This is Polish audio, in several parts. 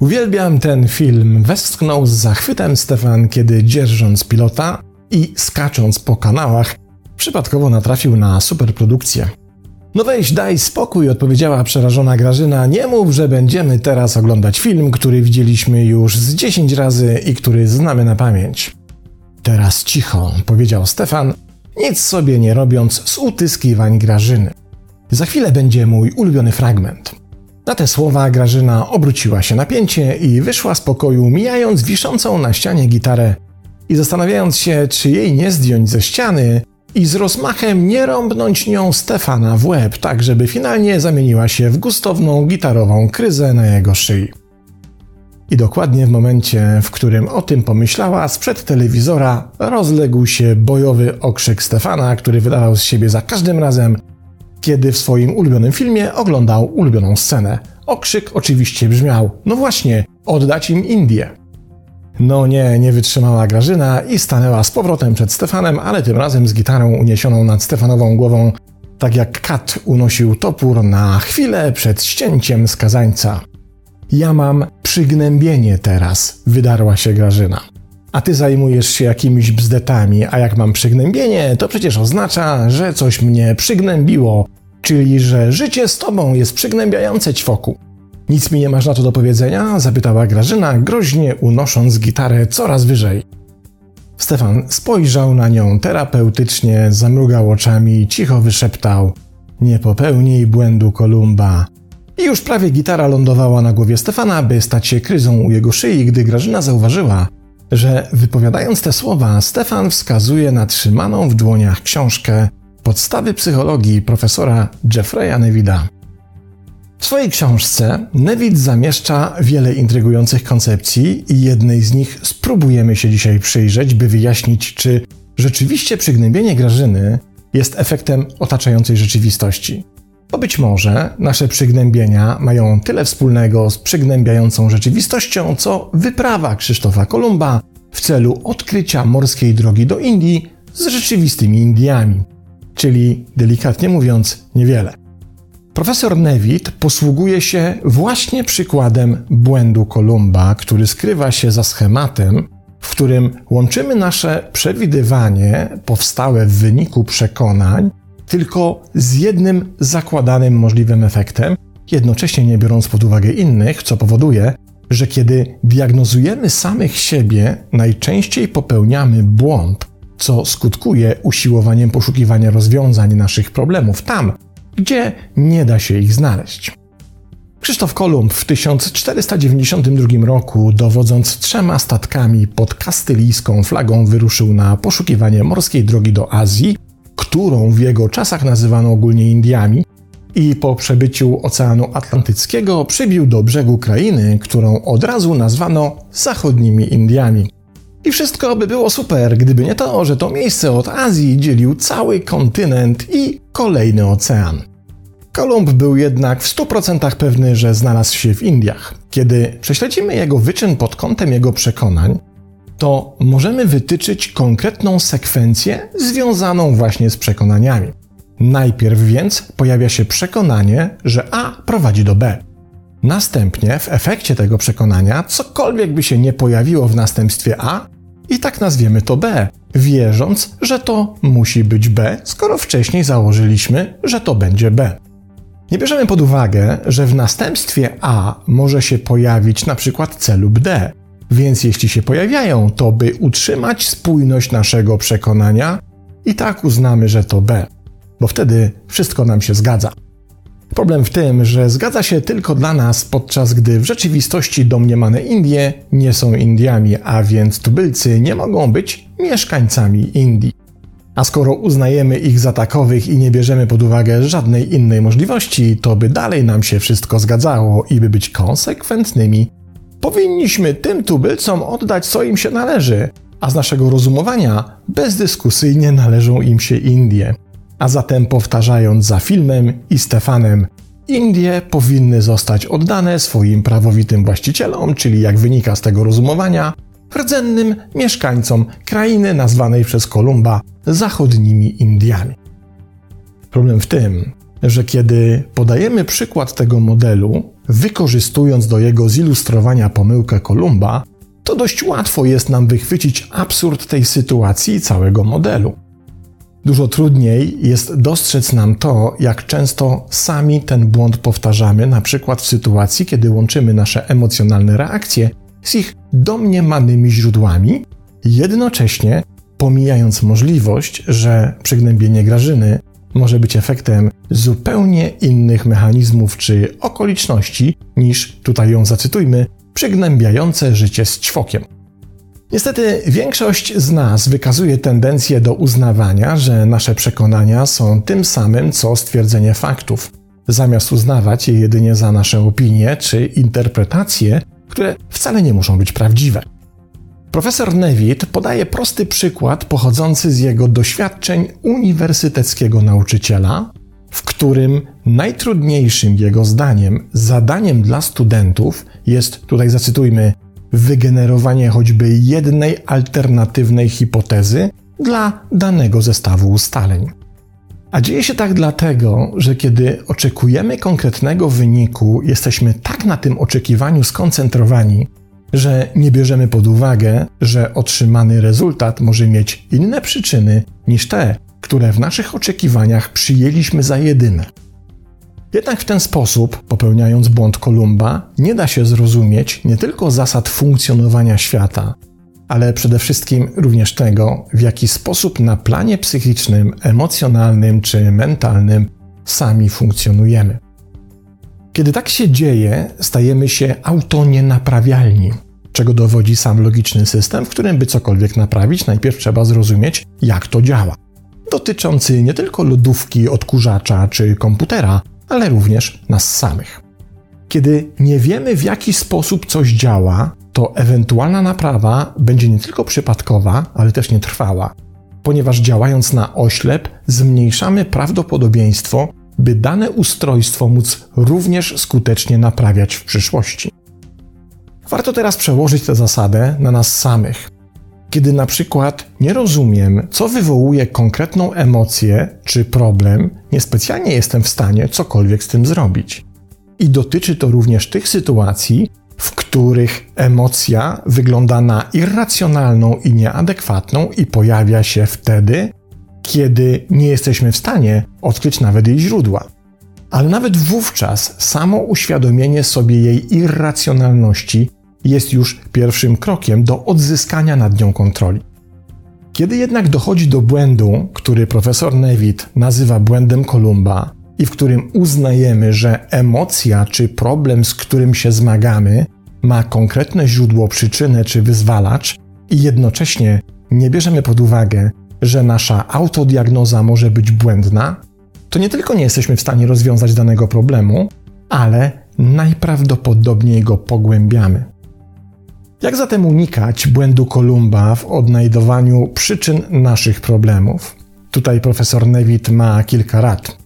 Uwielbiam ten film, westchnął z zachwytem Stefan, kiedy dzierżąc pilota i skacząc po kanałach, przypadkowo natrafił na superprodukcję. No weź, daj spokój, odpowiedziała przerażona Grażyna. Nie mów, że będziemy teraz oglądać film, który widzieliśmy już z 10 razy i który znamy na pamięć. Teraz cicho, powiedział Stefan, nic sobie nie robiąc z utyskiwań Grażyny. Za chwilę będzie mój ulubiony fragment. Na te słowa Grażyna obróciła się na pięcie i wyszła z pokoju, mijając wiszącą na ścianie gitarę i zastanawiając się, czy jej nie zdjąć ze ściany i z rozmachem nie rąbnąć nią Stefana w łeb, tak żeby finalnie zamieniła się w gustowną gitarową kryzę na jego szyi. I dokładnie w momencie, w którym o tym pomyślała, sprzed telewizora rozległ się bojowy okrzyk Stefana, który wydawał z siebie za każdym razem, kiedy w swoim ulubionym filmie oglądał ulubioną scenę. Okrzyk oczywiście brzmiał: No właśnie, oddać im Indię. No nie, nie wytrzymała Grażyna i stanęła z powrotem przed Stefanem, ale tym razem z gitarą uniesioną nad Stefanową głową, tak jak kat unosił topór na chwilę przed ścięciem skazańca. Ja mam przygnębienie teraz, wydarła się Grażyna. A ty zajmujesz się jakimiś bzdetami, a jak mam przygnębienie, to przecież oznacza, że coś mnie przygnębiło, czyli że życie z tobą jest przygnębiające ćwoku. Nic mi nie masz na to do powiedzenia? zapytała Grażyna, groźnie unosząc gitarę coraz wyżej. Stefan spojrzał na nią terapeutycznie, zamrugał oczami i cicho wyszeptał: Nie popełnij błędu Kolumba. I już prawie gitara lądowała na głowie Stefana, by stać się kryzą u jego szyi, gdy Grażyna zauważyła, że wypowiadając te słowa, Stefan wskazuje na trzymaną w dłoniach książkę Podstawy psychologii profesora Jeffreya Nevida. W swojej książce Nevid zamieszcza wiele intrygujących koncepcji i jednej z nich spróbujemy się dzisiaj przyjrzeć, by wyjaśnić, czy rzeczywiście przygnębienie Grażyny jest efektem otaczającej rzeczywistości. Bo być może nasze przygnębienia mają tyle wspólnego z przygnębiającą rzeczywistością, co wyprawa Krzysztofa Kolumba w celu odkrycia morskiej drogi do Indii z rzeczywistymi Indiami, czyli delikatnie mówiąc niewiele. Profesor Newitt posługuje się właśnie przykładem błędu Kolumba, który skrywa się za schematem, w którym łączymy nasze przewidywanie powstałe w wyniku przekonań tylko z jednym zakładanym możliwym efektem, jednocześnie nie biorąc pod uwagę innych, co powoduje, że kiedy diagnozujemy samych siebie, najczęściej popełniamy błąd, co skutkuje usiłowaniem poszukiwania rozwiązań naszych problemów tam, gdzie nie da się ich znaleźć. Krzysztof Kolumb w 1492 roku, dowodząc trzema statkami pod kastylijską flagą, wyruszył na poszukiwanie morskiej drogi do Azji, którą w jego czasach nazywano ogólnie Indiami, i po przebyciu Oceanu Atlantyckiego przybił do brzegu krainy, którą od razu nazwano zachodnimi Indiami. I wszystko by było super, gdyby nie to, że to miejsce od Azji dzielił cały kontynent i kolejny ocean. Kolumb był jednak w 100% pewny, że znalazł się w Indiach. Kiedy prześledzimy jego wyczyn pod kątem jego przekonań, to możemy wytyczyć konkretną sekwencję związaną właśnie z przekonaniami. Najpierw więc pojawia się przekonanie, że A prowadzi do B. Następnie w efekcie tego przekonania cokolwiek by się nie pojawiło w następstwie A, i tak nazwiemy to B, wierząc, że to musi być B, skoro wcześniej założyliśmy, że to będzie B. Nie bierzemy pod uwagę, że w następstwie A może się pojawić na przykład C lub D, więc jeśli się pojawiają, to by utrzymać spójność naszego przekonania, i tak uznamy, że to B, bo wtedy wszystko nam się zgadza. Problem w tym, że zgadza się tylko dla nas, podczas gdy w rzeczywistości domniemane Indie nie są Indiami, a więc tubylcy nie mogą być mieszkańcami Indii. A skoro uznajemy ich za takowych i nie bierzemy pod uwagę żadnej innej możliwości, to by dalej nam się wszystko zgadzało i by być konsekwentnymi, powinniśmy tym tubylcom oddać co im się należy, a z naszego rozumowania bezdyskusyjnie należą im się Indie. A zatem powtarzając za filmem i Stefanem, Indie powinny zostać oddane swoim prawowitym właścicielom, czyli jak wynika z tego rozumowania, rdzennym mieszkańcom krainy nazwanej przez Kolumba zachodnimi Indiami. Problem w tym, że kiedy podajemy przykład tego modelu, wykorzystując do jego zilustrowania pomyłkę Kolumba, to dość łatwo jest nam wychwycić absurd tej sytuacji i całego modelu. Dużo trudniej jest dostrzec nam to, jak często sami ten błąd powtarzamy, na przykład w sytuacji, kiedy łączymy nasze emocjonalne reakcje z ich domniemanymi źródłami, jednocześnie pomijając możliwość, że przygnębienie Grażyny może być efektem zupełnie innych mechanizmów czy okoliczności niż, tutaj ją zacytujmy, przygnębiające życie z ćwokiem. Niestety większość z nas wykazuje tendencję do uznawania, że nasze przekonania są tym samym co stwierdzenie faktów, zamiast uznawać je jedynie za nasze opinie czy interpretacje, które wcale nie muszą być prawdziwe. Profesor Newitt podaje prosty przykład pochodzący z jego doświadczeń uniwersyteckiego nauczyciela, w którym najtrudniejszym jego zdaniem zadaniem dla studentów jest, tutaj zacytujmy, wygenerowanie choćby jednej alternatywnej hipotezy dla danego zestawu ustaleń. A dzieje się tak dlatego, że kiedy oczekujemy konkretnego wyniku, jesteśmy tak na tym oczekiwaniu skoncentrowani, że nie bierzemy pod uwagę, że otrzymany rezultat może mieć inne przyczyny niż te, które w naszych oczekiwaniach przyjęliśmy za jedyne. Jednak w ten sposób, popełniając błąd Kolumba, nie da się zrozumieć nie tylko zasad funkcjonowania świata, ale przede wszystkim również tego, w jaki sposób na planie psychicznym, emocjonalnym czy mentalnym sami funkcjonujemy. Kiedy tak się dzieje, stajemy się autonienaprawialni, czego dowodzi sam logiczny system, w którym by cokolwiek naprawić, najpierw trzeba zrozumieć, jak to działa. Dotyczący nie tylko lodówki, odkurzacza czy komputera, ale również nas samych. Kiedy nie wiemy, w jaki sposób coś działa, to ewentualna naprawa będzie nie tylko przypadkowa, ale też nietrwała, ponieważ działając na oślep, zmniejszamy prawdopodobieństwo, by dane ustrojstwo móc również skutecznie naprawiać w przyszłości. Warto teraz przełożyć tę zasadę na nas samych. Kiedy na przykład nie rozumiem, co wywołuje konkretną emocję czy problem, niespecjalnie jestem w stanie cokolwiek z tym zrobić. I dotyczy to również tych sytuacji, w których emocja wygląda na irracjonalną i nieadekwatną i pojawia się wtedy, kiedy nie jesteśmy w stanie odkryć nawet jej źródła. Ale nawet wówczas samo uświadomienie sobie jej irracjonalności jest już pierwszym krokiem do odzyskania nad nią kontroli. Kiedy jednak dochodzi do błędu, który profesor Newitt nazywa błędem Kolumba, i w którym uznajemy, że emocja czy problem, z którym się zmagamy, ma konkretne źródło, przyczynę czy wyzwalacz, i jednocześnie nie bierzemy pod uwagę, że nasza autodiagnoza może być błędna, to nie tylko nie jesteśmy w stanie rozwiązać danego problemu, ale najprawdopodobniej go pogłębiamy. Jak zatem unikać błędu Kolumba w odnajdowaniu przyczyn naszych problemów? Tutaj profesor Newitt ma kilka rad.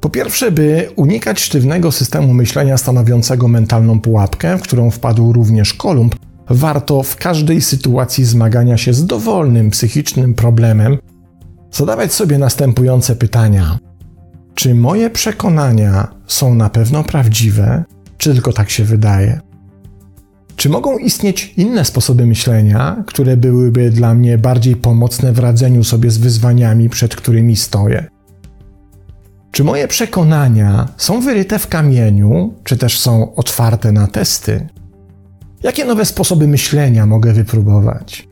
Po pierwsze, by unikać sztywnego systemu myślenia stanowiącego mentalną pułapkę, w którą wpadł również Kolumb, warto w każdej sytuacji zmagania się z dowolnym psychicznym problemem zadawać sobie następujące pytania: Czy moje przekonania są na pewno prawdziwe, czy tylko tak się wydaje? Czy mogą istnieć inne sposoby myślenia, które byłyby dla mnie bardziej pomocne w radzeniu sobie z wyzwaniami, przed którymi stoję? Czy moje przekonania są wyryte w kamieniu, czy też są otwarte na testy? Jakie nowe sposoby myślenia mogę wypróbować?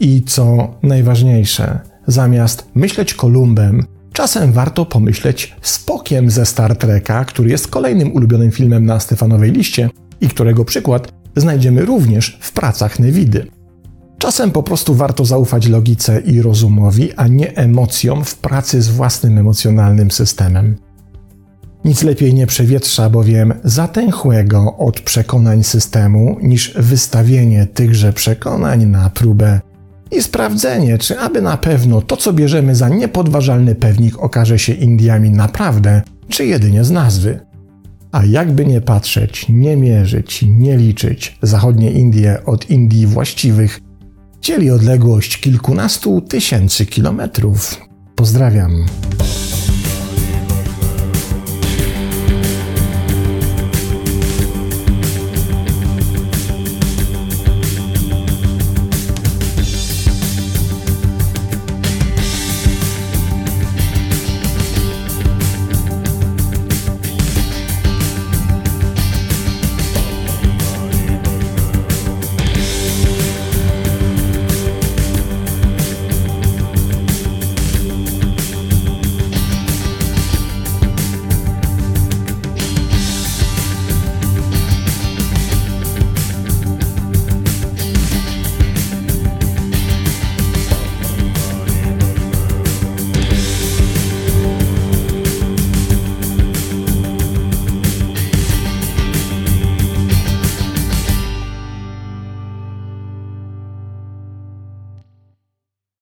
I co najważniejsze, zamiast myśleć Kolumbem, czasem warto pomyśleć Spokiem ze Star Treka, który jest kolejnym ulubionym filmem na Stefanowej liście i którego przykład znajdziemy również w pracach Newidy. Czasem po prostu warto zaufać logice i rozumowi, a nie emocjom w pracy z własnym emocjonalnym systemem. Nic lepiej nie przewietrza bowiem zatęchłego od przekonań systemu niż wystawienie tychże przekonań na próbę i sprawdzenie, czy aby na pewno to, co bierzemy za niepodważalny pewnik, okaże się Indiami naprawdę, czy jedynie z nazwy. A jakby nie patrzeć, nie mierzyć, nie liczyć, zachodnie Indie od Indii właściwych dzieli odległość kilkunastu tysięcy kilometrów. Pozdrawiam.